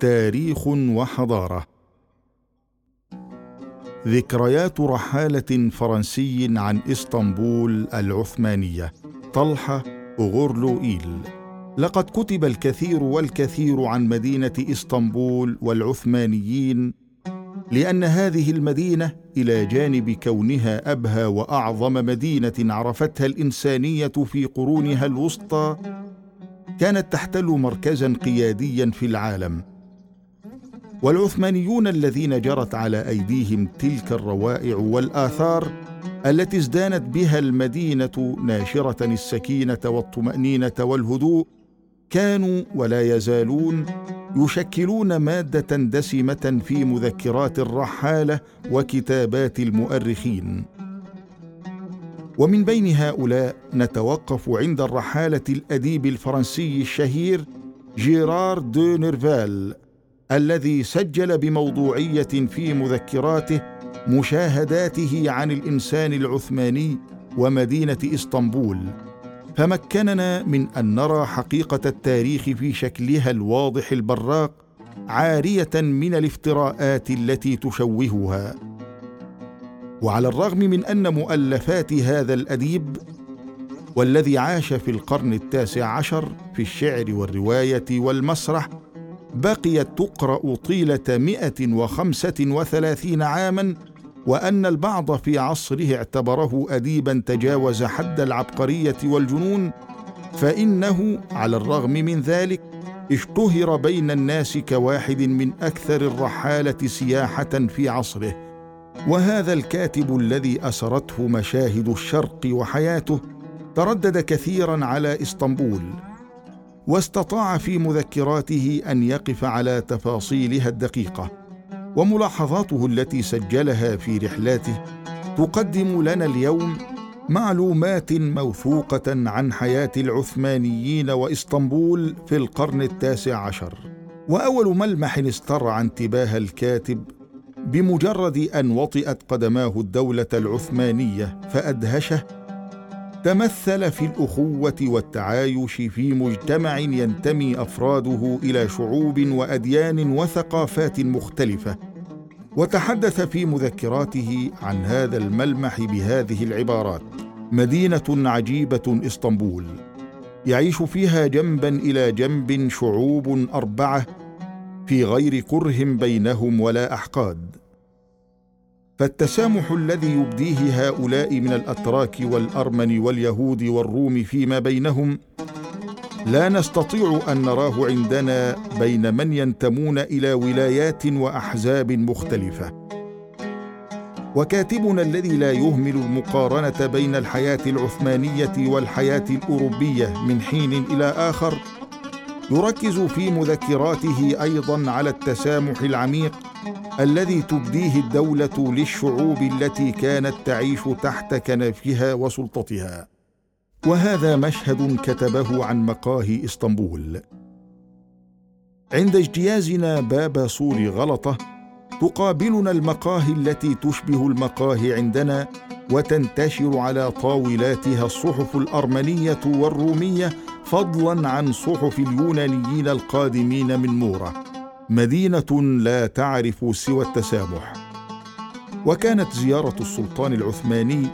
تاريخ وحضارة. ذكريات رحالة فرنسي عن إسطنبول العثمانية. طلحة أغورلوئيل لقد كتب الكثير والكثير عن مدينة إسطنبول والعثمانيين لأن هذه المدينة إلى جانب كونها أبهى وأعظم مدينة عرفتها الإنسانية في قرونها الوسطى كانت تحتل مركزا قياديا في العالم. والعثمانيون الذين جرت على أيديهم تلك الروائع والآثار التي ازدانت بها المدينة ناشرة السكينة والطمأنينة والهدوء كانوا ولا يزالون يشكلون مادة دسمة في مذكرات الرحالة وكتابات المؤرخين. ومن بين هؤلاء نتوقف عند الرحالة الأديب الفرنسي الشهير جيرار دو نيرفال. الذي سجل بموضوعية في مذكراته مشاهداته عن الإنسان العثماني ومدينة إسطنبول. فمكننا من أن نرى حقيقة التاريخ في شكلها الواضح البراق عارية من الافتراءات التي تشوهها. وعلى الرغم من أن مؤلفات هذا الأديب والذي عاش في القرن التاسع عشر في الشعر والرواية والمسرح بقيت مائه وخمسة وثلاثين عاما وأن البعض في عصره اعتبره اديبا تجاوز حد العبقرية والجنون فإنه على الرغم من ذلك اشتهر بين الناس كواحد من أكثر الرحالة سياحة في عصره. وهذا الكاتب الذي أسرته مشاهد الشرق وحياته تردد كثيرا على إسطنبول. واستطاع في مذكراته أن يقف على تفاصيلها الدقيقة وملاحظاته التي سجلها في رحلاته تقدم لنا اليوم معلومات موثوقة عن حياة العثمانيين وإسطنبول في القرن التاسع عشر. وأول ملمح استرعى انتباه الكاتب بمجرد أن وطئت قدماه الدولة العثمانية فأدهشه تمثل في الأخوة والتعايش في مجتمع ينتمي أفراده إلى شعوب وأديان وثقافات مختلفة. وتحدث في مذكراته عن هذا الملمح بهذه العبارات. مدينة عجيبة إسطنبول. يعيش فيها جنبا إلى جنب شعوب أربعة في غير كره بينهم ولا أحقاد. فالتسامح الذي يبديه هؤلاء من الأتراك والأرمن واليهود والروم فيما بينهم لا نستطيع أن نراه عندنا بين من ينتمون إلى ولايات وأحزاب مختلفة. وكاتبنا الذي لا يهمل المقارنة بين الحياة العثمانية والحياة الأوروبية من حين إلى آخر يركز في مذكراته أيضا على التسامح العميق الذي تبديه الدولة للشعوب التي كانت تعيش تحت كنفها وسلطتها. وهذا مشهد كتبه عن مقاهي إسطنبول. عند اجتيازنا باب سور غلطة تقابلنا المقاهي التي تشبه المقاهي عندنا وتنتشر على طاولاتها الصحف الأرمنية والرومية فضلا عن صحف اليونانيين القادمين من موره مدينة لا تعرف سوى التسامح وكانت زيارة السلطان العثماني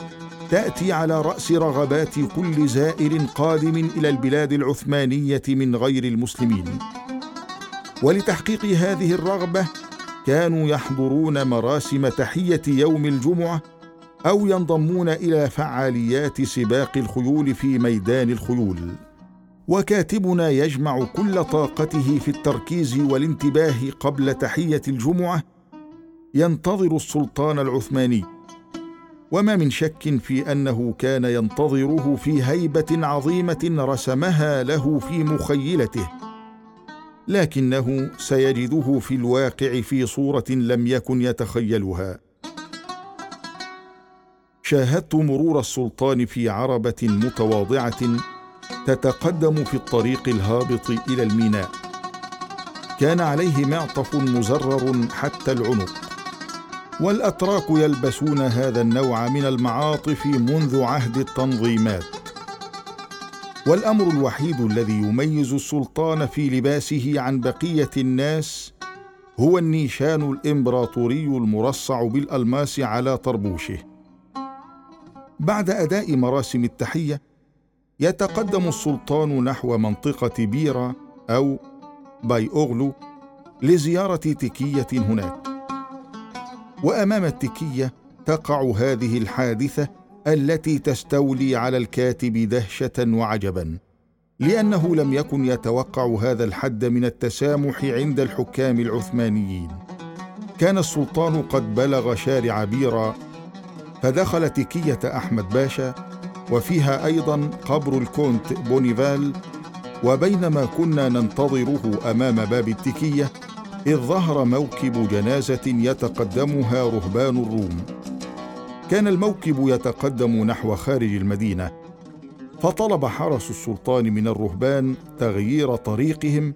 تأتي على رأس رغبات كل زائر قادم إلى البلاد العثمانية من غير المسلمين. ولتحقيق هذه الرغبة كانوا يحضرون مراسم تحية يوم الجمعة أو ينضمون إلى فعاليات سباق الخيول في ميدان الخيول. وكاتبنا يجمع كل طاقته في التركيز والانتباه قبل تحية الجمعة. ينتظر السلطان العثماني. وما من شك في أنه كان ينتظره في هيبة عظيمة رسمها له في مخيلته. لكنه سيجده في الواقع في صورة لم يكن يتخيلها. شاهدت مرور السلطان في عربة متواضعة تتقدم في الطريق الهابط إلى الميناء. كان عليه معطف مزرر حتى العنق. والأتراك يلبسون هذا النوع من المعاطف منذ عهد التنظيمات. والأمر الوحيد الذي يميز السلطان في لباسه عن بقية الناس هو النيشان الإمبراطوري المرصع بالألماس على طربوشه. بعد أداء مراسم التحية يتقدم السلطان نحو منطقة بيرا أو باي أغلو لزيارة تكية هناك. وأمام التكية تقع هذه الحادثة التي تستولي على الكاتب دهشة وعجبا لأنه لم يكن يتوقع هذا الحد من التسامح عند الحكام العثمانيين. كان السلطان قد بلغ شارع بيرا فدخل تكية أحمد باشا وفيها أيضا قبر الكونت بونيفال وبينما كنا ننتظره أمام باب التكية إذ ظهر موكب جنازة يتقدمها رهبان الروم. كان الموكب يتقدم نحو خارج المدينة فطلب حرس السلطان من الرهبان تغيير طريقهم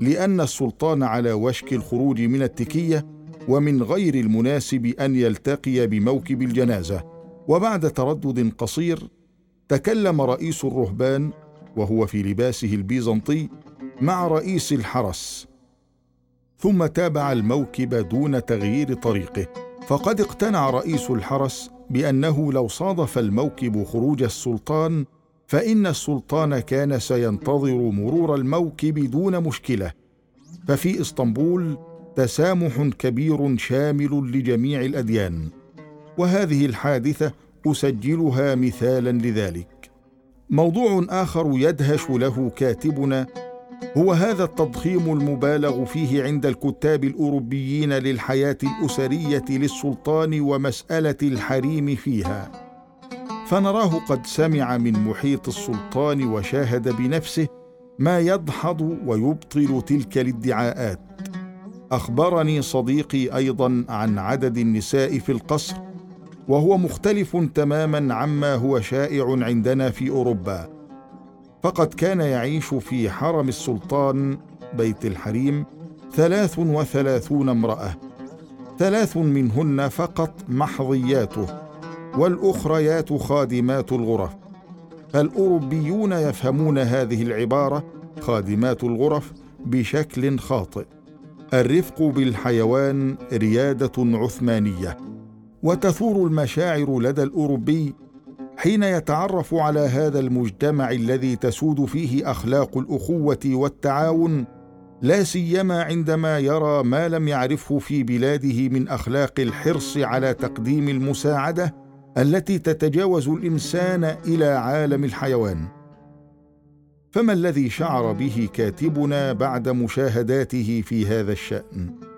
لأن السلطان على وشك الخروج من التكية ومن غير المناسب أن يلتقي بموكب الجنازة. وبعد تردد قصير تكلم رئيس الرهبان وهو في لباسه البيزنطي مع رئيس الحرس ثم تابع الموكب دون تغيير طريقه. فقد اقتنع رئيس الحرس بأنه لو صادف الموكب خروج السلطان فإن السلطان كان سينتظر مرور الموكب دون مشكلة. ففي إسطنبول تسامح كبير شامل لجميع الأديان. وهذه الحادثة أسجلها مثالا لذلك. موضوع آخر يدهش له كاتبنا هو هذا التضخيم المبالغ فيه عند الكتاب الأوروبيين للحياة الأسرية للسلطان ومسألة الحريم فيها. فنراه قد سمع من محيط السلطان وشاهد بنفسه ما يدحض ويبطل تلك الادعاءات. أخبرني صديقي أيضا عن عدد النساء في القصر. وهو مختلف تماما عما هو شائع عندنا في أوروبا. فقد كان يعيش في حرم السلطان بيت الحريم ثلاث وثلاثون امرأة. ثلاث منهن فقط محظياته والأخريات خادمات الغرف. فالاوروبيون يفهمون هذه العبارة خادمات الغرف بشكل خاطئ. الرفق بالحيوان ريادة عثمانية. وتثور المشاعر لدى الأوروبي حين يتعرف على هذا المجتمع الذي تسود فيه أخلاق الأخوة والتعاون لا سيما عندما يرى ما لم يعرفه في بلاده من أخلاق الحرص على تقديم المساعدة التي تتجاوز الإنسان إلى عالم الحيوان. فما الذي شعر به كاتبنا بعد مشاهداته في هذا الشأن؟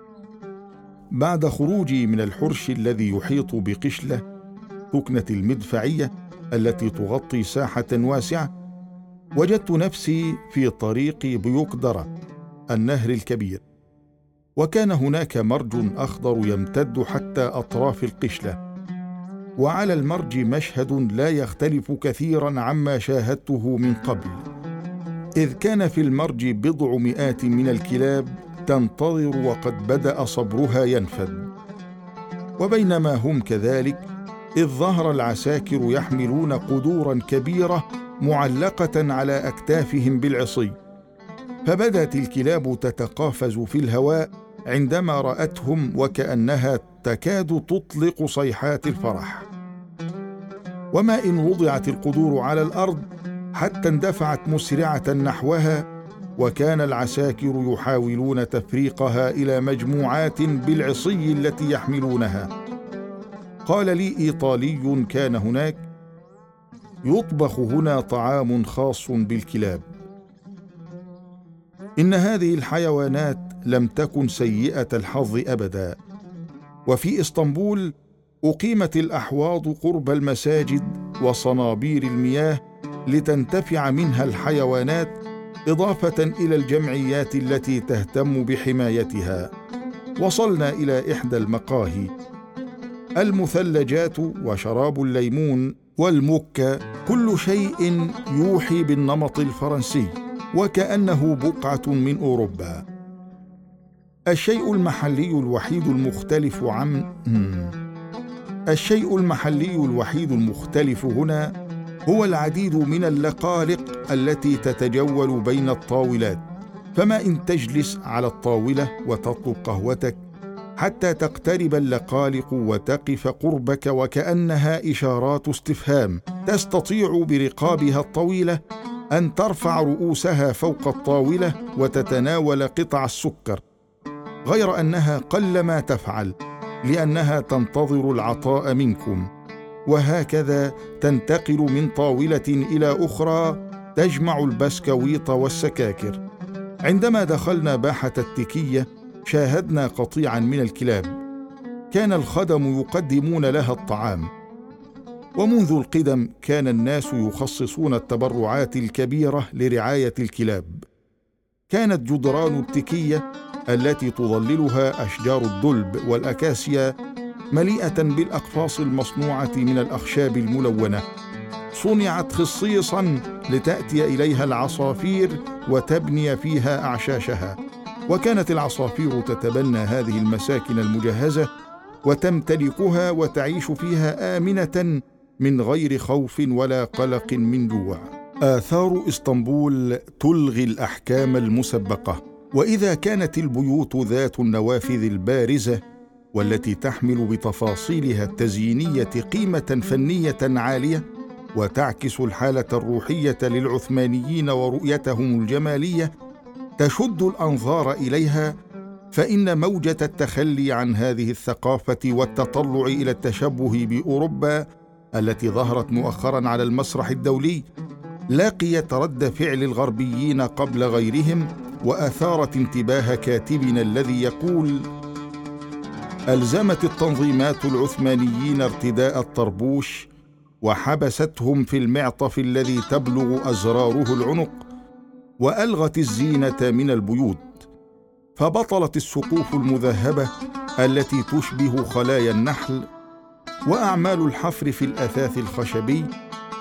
بعد خروجي من الحرش الذي يحيط بقشلة ركنة المدفعية التي تغطي ساحة واسعة وجدت نفسي في طريق بيقدره النهر الكبير. وكان هناك مرج أخضر يمتد حتى أطراف القشلة. وعلى المرج مشهد لا يختلف كثيرا عما شاهدته من قبل. إذ كان في المرج بضع مئات من الكلاب تنتظر وقد بدأ صبرها ينفد. وبينما هم كذلك إذ ظهر العساكر يحملون قدورا كبيرة معلقة على أكتافهم بالعصي. فبدأت الكلاب تتقافز في الهواء عندما رأتهم وكأنها تكاد تطلق صيحات الفرح. وما إن وضعت القدور على الأرض حتى اندفعت مسرعة نحوها وكان العساكر يحاولون تفريقها إلى مجموعات بالعصي التي يحملونها. قال لي إيطالي كان هناك يطبخ هنا طعام خاص بالكلاب. إن هذه الحيوانات لم تكن سيئة الحظ أبدا. وفي إسطنبول أقيمت الأحواض قرب المساجد وصنابير المياه لتنتفع منها الحيوانات إضافة إلى الجمعيات التي تهتم بحمايتها. وصلنا إلى إحدى المقاهي. المثلجات وشراب الليمون والمكه كل شيء يوحي بالنمط الفرنسي وكأنه بقعة من أوروبا. الشيء المحلي الوحيد المختلف عن الشيء المحلي الوحيد المختلف هنا هو العديد من اللقالق التي تتجول بين الطاولات. فما إن تجلس على الطاولة وتطلب قهوتك حتى تقترب اللقالق وتقف قربك وكأنها إشارات استفهام. تستطيع برقابها الطويلة أن ترفع رؤوسها فوق الطاولة وتتناول قطع السكر غير أنها قلما تفعل لأنها تنتظر العطاء منكم. وهكذا تنتقل من طاولة إلى أخرى تجمع البسكويط والسكاكر. عندما دخلنا باحة التكية شاهدنا قطيعا من الكلاب. كان الخدم يقدمون لها الطعام. ومنذ القدم كان الناس يخصصون التبرعات الكبيرة لرعاية الكلاب. كانت جدران التكية التي تظللها أشجار الدلب والأكاسيا مليئة بالأقفاص المصنوعة من الأخشاب الملونة. صنعت خصيصا لتأتي إليها العصافير وتبني فيها أعشاشها. وكانت العصافير تتبنى هذه المساكن المجهزة وتمتلكها وتعيش فيها آمنة من غير خوف ولا قلق من جوع. آثار إسطنبول تلغي الأحكام المسبقة. وإذا كانت البيوت ذات النوافذ البارزة والتي تحمل بتفاصيلها التزيينية قيمة فنية عالية وتعكس الحالة الروحية للعثمانيين ورؤيتهم الجمالية تشد الأنظار إليها فإن موجة التخلي عن هذه الثقافة والتطلع إلى التشبه بأوروبا التي ظهرت مؤخرا على المسرح الدولي لاقيت رد فعل الغربيين قبل غيرهم وآثارت انتباه كاتبنا الذي يقول ألزمت التنظيمات العثمانيين ارتداء الطربوش وحبستهم في المعطف الذي تبلغ أزراره العنق وألغت الزينة من البيوت فبطلت السقوف المذهبة التي تشبه خلايا النحل وأعمال الحفر في الأثاث الخشبي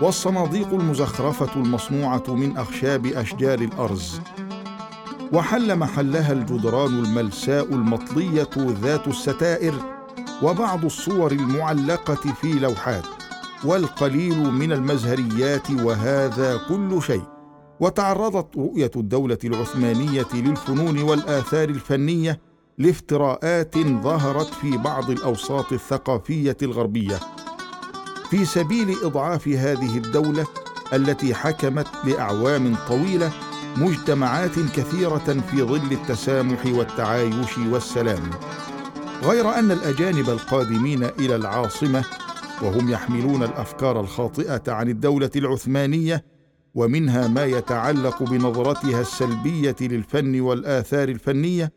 والصناديق المزخرفة المصنوعة من أخشاب أشجار الأرز. وحل محلها الجدران الملساء المطلية ذات الستائر وبعض الصور المعلقة في لوحات والقليل من المزهريات وهذا كل شيء. وتعرضت رؤية الدولة العثمانية للفنون والآثار الفنية لافتراءات ظهرت في بعض الأوساط الثقافية الغربية. في سبيل إضعاف هذه الدولة التي حكمت لاعوام طويلة مجتمعات كثيرة في ظل التسامح والتعايش والسلام. غير أن الأجانب القادمين إلى العاصمة وهم يحملون الأفكار الخاطئة عن الدولة العثمانية ومنها ما يتعلق بنظرتها السلبية للفن والآثار الفنية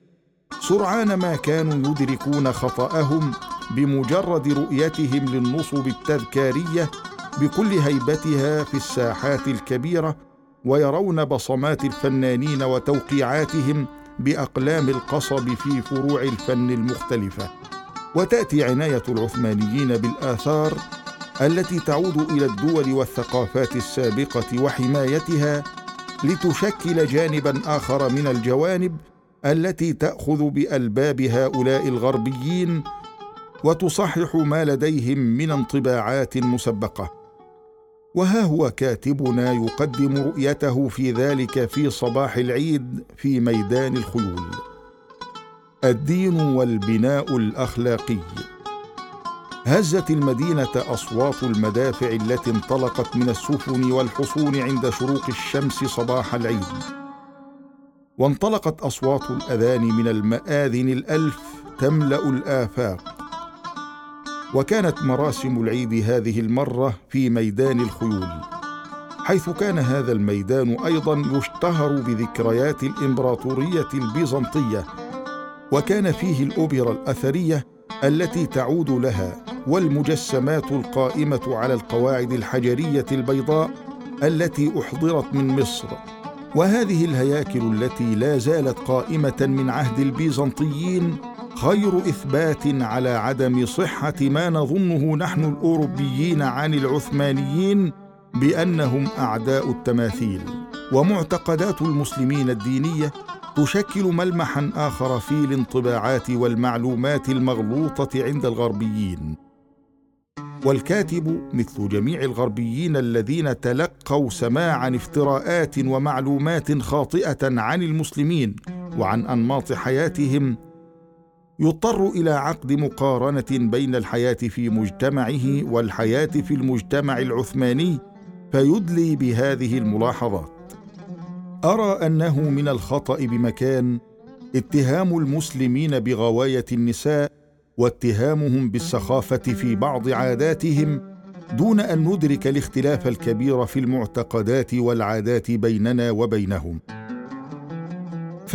سرعان ما كانوا يدركون خطأهم بمجرد رؤيتهم للنصب التذكارية بكل هيبتها في الساحات الكبيرة ويرون بصمات الفنانين وتوقيعاتهم بأقلام القصب في فروع الفن المختلفة. وتأتي عناية العثمانيين بالآثار التي تعود إلى الدول والثقافات السابقة وحمايتها لتشكل جانبا آخر من الجوانب التي تأخذ بألباب هؤلاء الغربيين وتصحح ما لديهم من انطباعات مسبقة. وها هو كاتبنا يقدم رؤيته في ذلك في صباح العيد في ميدان الخيول. الدين والبناء الأخلاقي. هزت المدينة أصوات المدافع التي انطلقت من السفن والحصون عند شروق الشمس صباح العيد. وانطلقت أصوات الأذان من المآذن الألف تملأ الآفاق. وكانت مراسم العيد هذه المرة في ميدان الخيول حيث كان هذا الميدان أيضا يشتهر بذكريات الإمبراطورية البيزنطية وكان فيه الأوبرا الأثرية التي تعود لها والمجسمات القائمة على القواعد الحجرية البيضاء التي أحضرت من مصر وهذه الهياكل التي لا زالت قائمة من عهد البيزنطيين خير إثبات على عدم صحة ما نظنه نحن الأوروبيين عن العثمانيين بأنهم أعداء التماثيل ومعتقدات المسلمين الدينية تشكل ملمحا آخر في الانطباعات والمعلومات المغلوطة عند الغربيين. والكاتب مثل جميع الغربيين الذين تلقوا سماعا افتراءات ومعلومات خاطئة عن المسلمين وعن أنماط حياتهم يضطر إلى عقد مقارنة بين الحياة في مجتمعه والحياة في المجتمع العثماني فيدلي بهذه الملاحظات. أرى أنه من الخطأ بمكان اتهام المسلمين بغواية النساء واتهامهم بالسخافة في بعض عاداتهم دون أن ندرك الاختلاف الكبير في المعتقدات والعادات بيننا وبينهم.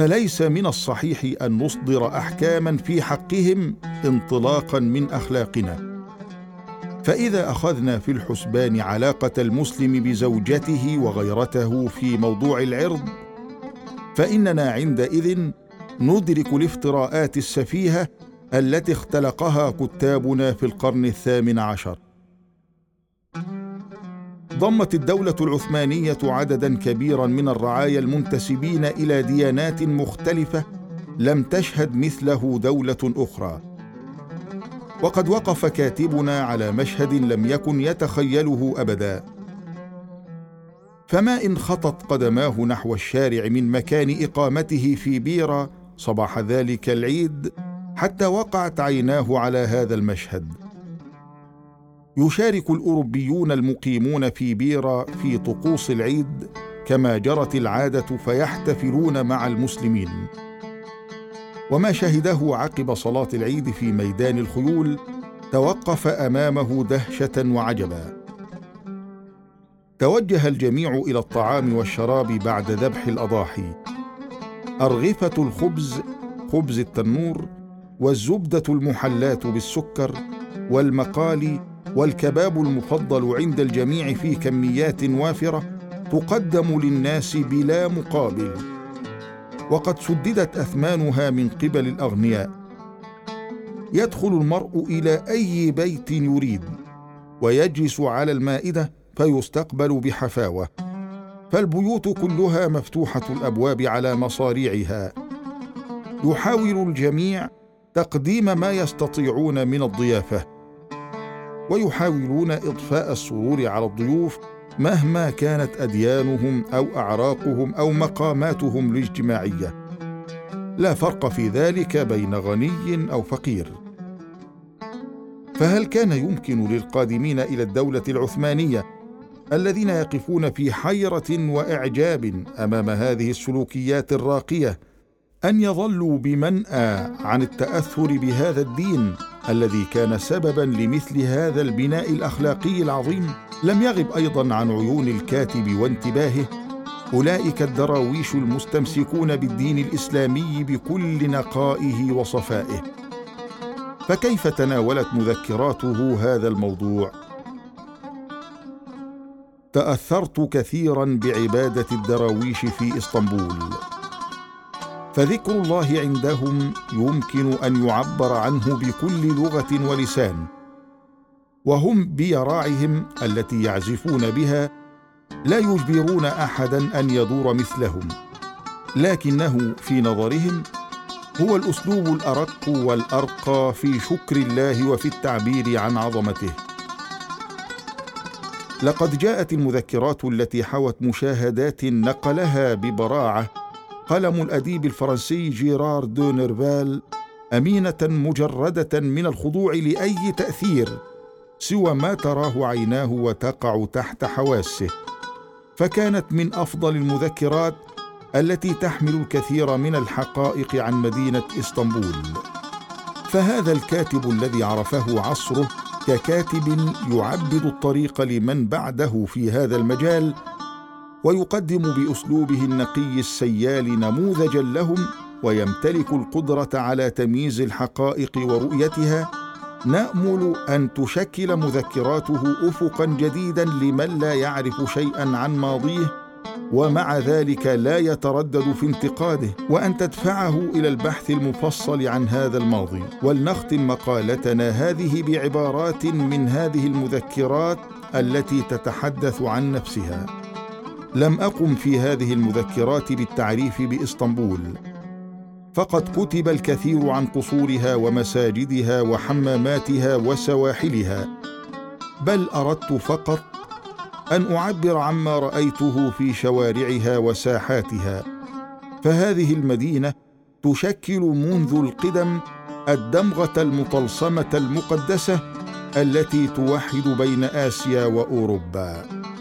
فليس من الصحيح أن نصدر أحكاما في حقهم انطلاقا من أخلاقنا. فإذا أخذنا في الحسبان علاقة المسلم بزوجته وغيرته في موضوع العرض فإننا عندئذ ندرك الافتراءات السفيهة التي اختلقها كتابنا في القرن الثامن عشر. ضمت الدولة العثمانية عددا كبيرا من الرعايا المنتسبين إلى ديانات مختلفة لم تشهد مثله دولة أخرى. وقد وقف كاتبنا على مشهد لم يكن يتخيله ابدا. فما إن خطت قدماه نحو الشارع من مكان إقامته في بيرة صباح ذلك العيد حتى وقعت عيناه على هذا المشهد. يشارك الأوروبيون المقيمون في بيرة في طقوس العيد كما جرت العادة فيحتفلون مع المسلمين. وما شهده عقب صلاة العيد في ميدان الخيول توقف أمامه دهشة وعجبا. توجه الجميع إلى الطعام والشراب بعد ذبح الأضاحي. أرغفة الخبز خبز التنور والزبدة المحلاه بالسكر والمقالي والكباب المفضل عند الجميع في كميات وافرة تقدم للناس بلا مقابل. وقد سددت أثمانها من قبل الأغنياء. يدخل المرء إلى أي بيت يريد ويجلس على المائدة فيستقبل بحفاوة. فالبيوت كلها مفتوحة الأبواب على مصاريعها. يحاول الجميع تقديم ما يستطيعون من الضيافة. ويحاولون اضفاء السرور على الضيوف مهما كانت أديانهم أو أعراقهم أو مقاماتهم الاجتماعية. لا فرق في ذلك بين غني أو فقير. فهل كان يمكن للقادمين إلى الدولة العثمانية الذين يقفون في حيرة وإعجاب أمام هذه السلوكيات الراقية أن يظلوا بمنأى عن التأثر بهذا الدين؟ الذي كان سببا لمثل هذا البناء الأخلاقي العظيم لم يغب أيضا عن عيون الكاتب وانتباهه. أولئك الدراويش المستمسكون بالدين الإسلامي بكل نقائه وصفائه. فكيف تناولت مذكراته هذا الموضوع؟ تأثرت كثيرا بعبادة الدراويش في إسطنبول. فذكر الله عندهم يمكن أن يعبر عنه بكل لغة ولسان وهم بيراعهم التي يعزفون بها لا يجبرون أحدا أن يدور مثلهم لكنه في نظرهم هو الأسلوب الأرق والأرقى في شكر الله وفي التعبير عن عظمته. لقد جاءت المذكرات التي حوت مشاهدات نقلها ببراعة قلم الأديب الفرنسي جيرار دو نيرفال أمينة مجردة من الخضوع لأي تأثير سوى ما تراه عيناه وتقع تحت حواسه. فكانت من أفضل المذكرات التي تحمل الكثير من الحقائق عن مدينة إسطنبول. فهذا الكاتب الذي عرفه عصره ككاتب يعبد الطريق لمن بعده في هذا المجال ويقدم بأسلوبه النقي السيال نموذجا لهم ويمتلك القدرة على تمييز الحقائق ورؤيتها. نأمل أن تشكل مذكراته افقا جديدا لمن لا يعرف شيئا عن ماضيه ومع ذلك لا يتردد في انتقاده. وأن تدفعه إلى البحث المفصل عن هذا الماضي. ولنختم مقالتنا هذه بعبارات من هذه المذكرات التي تتحدث عن نفسها. لم أقم في هذه المذكرات بالتعريف بإسطنبول. فقد كتب الكثير عن قصورها ومساجدها وحماماتها وسواحلها. بل أردت فقط أن أعبر عما رأيته في شوارعها وساحاتها. فهذه المدينة تشكل منذ القدم الدمغة المطلسمه المقدسة التي توحد بين آسيا وأوروبا.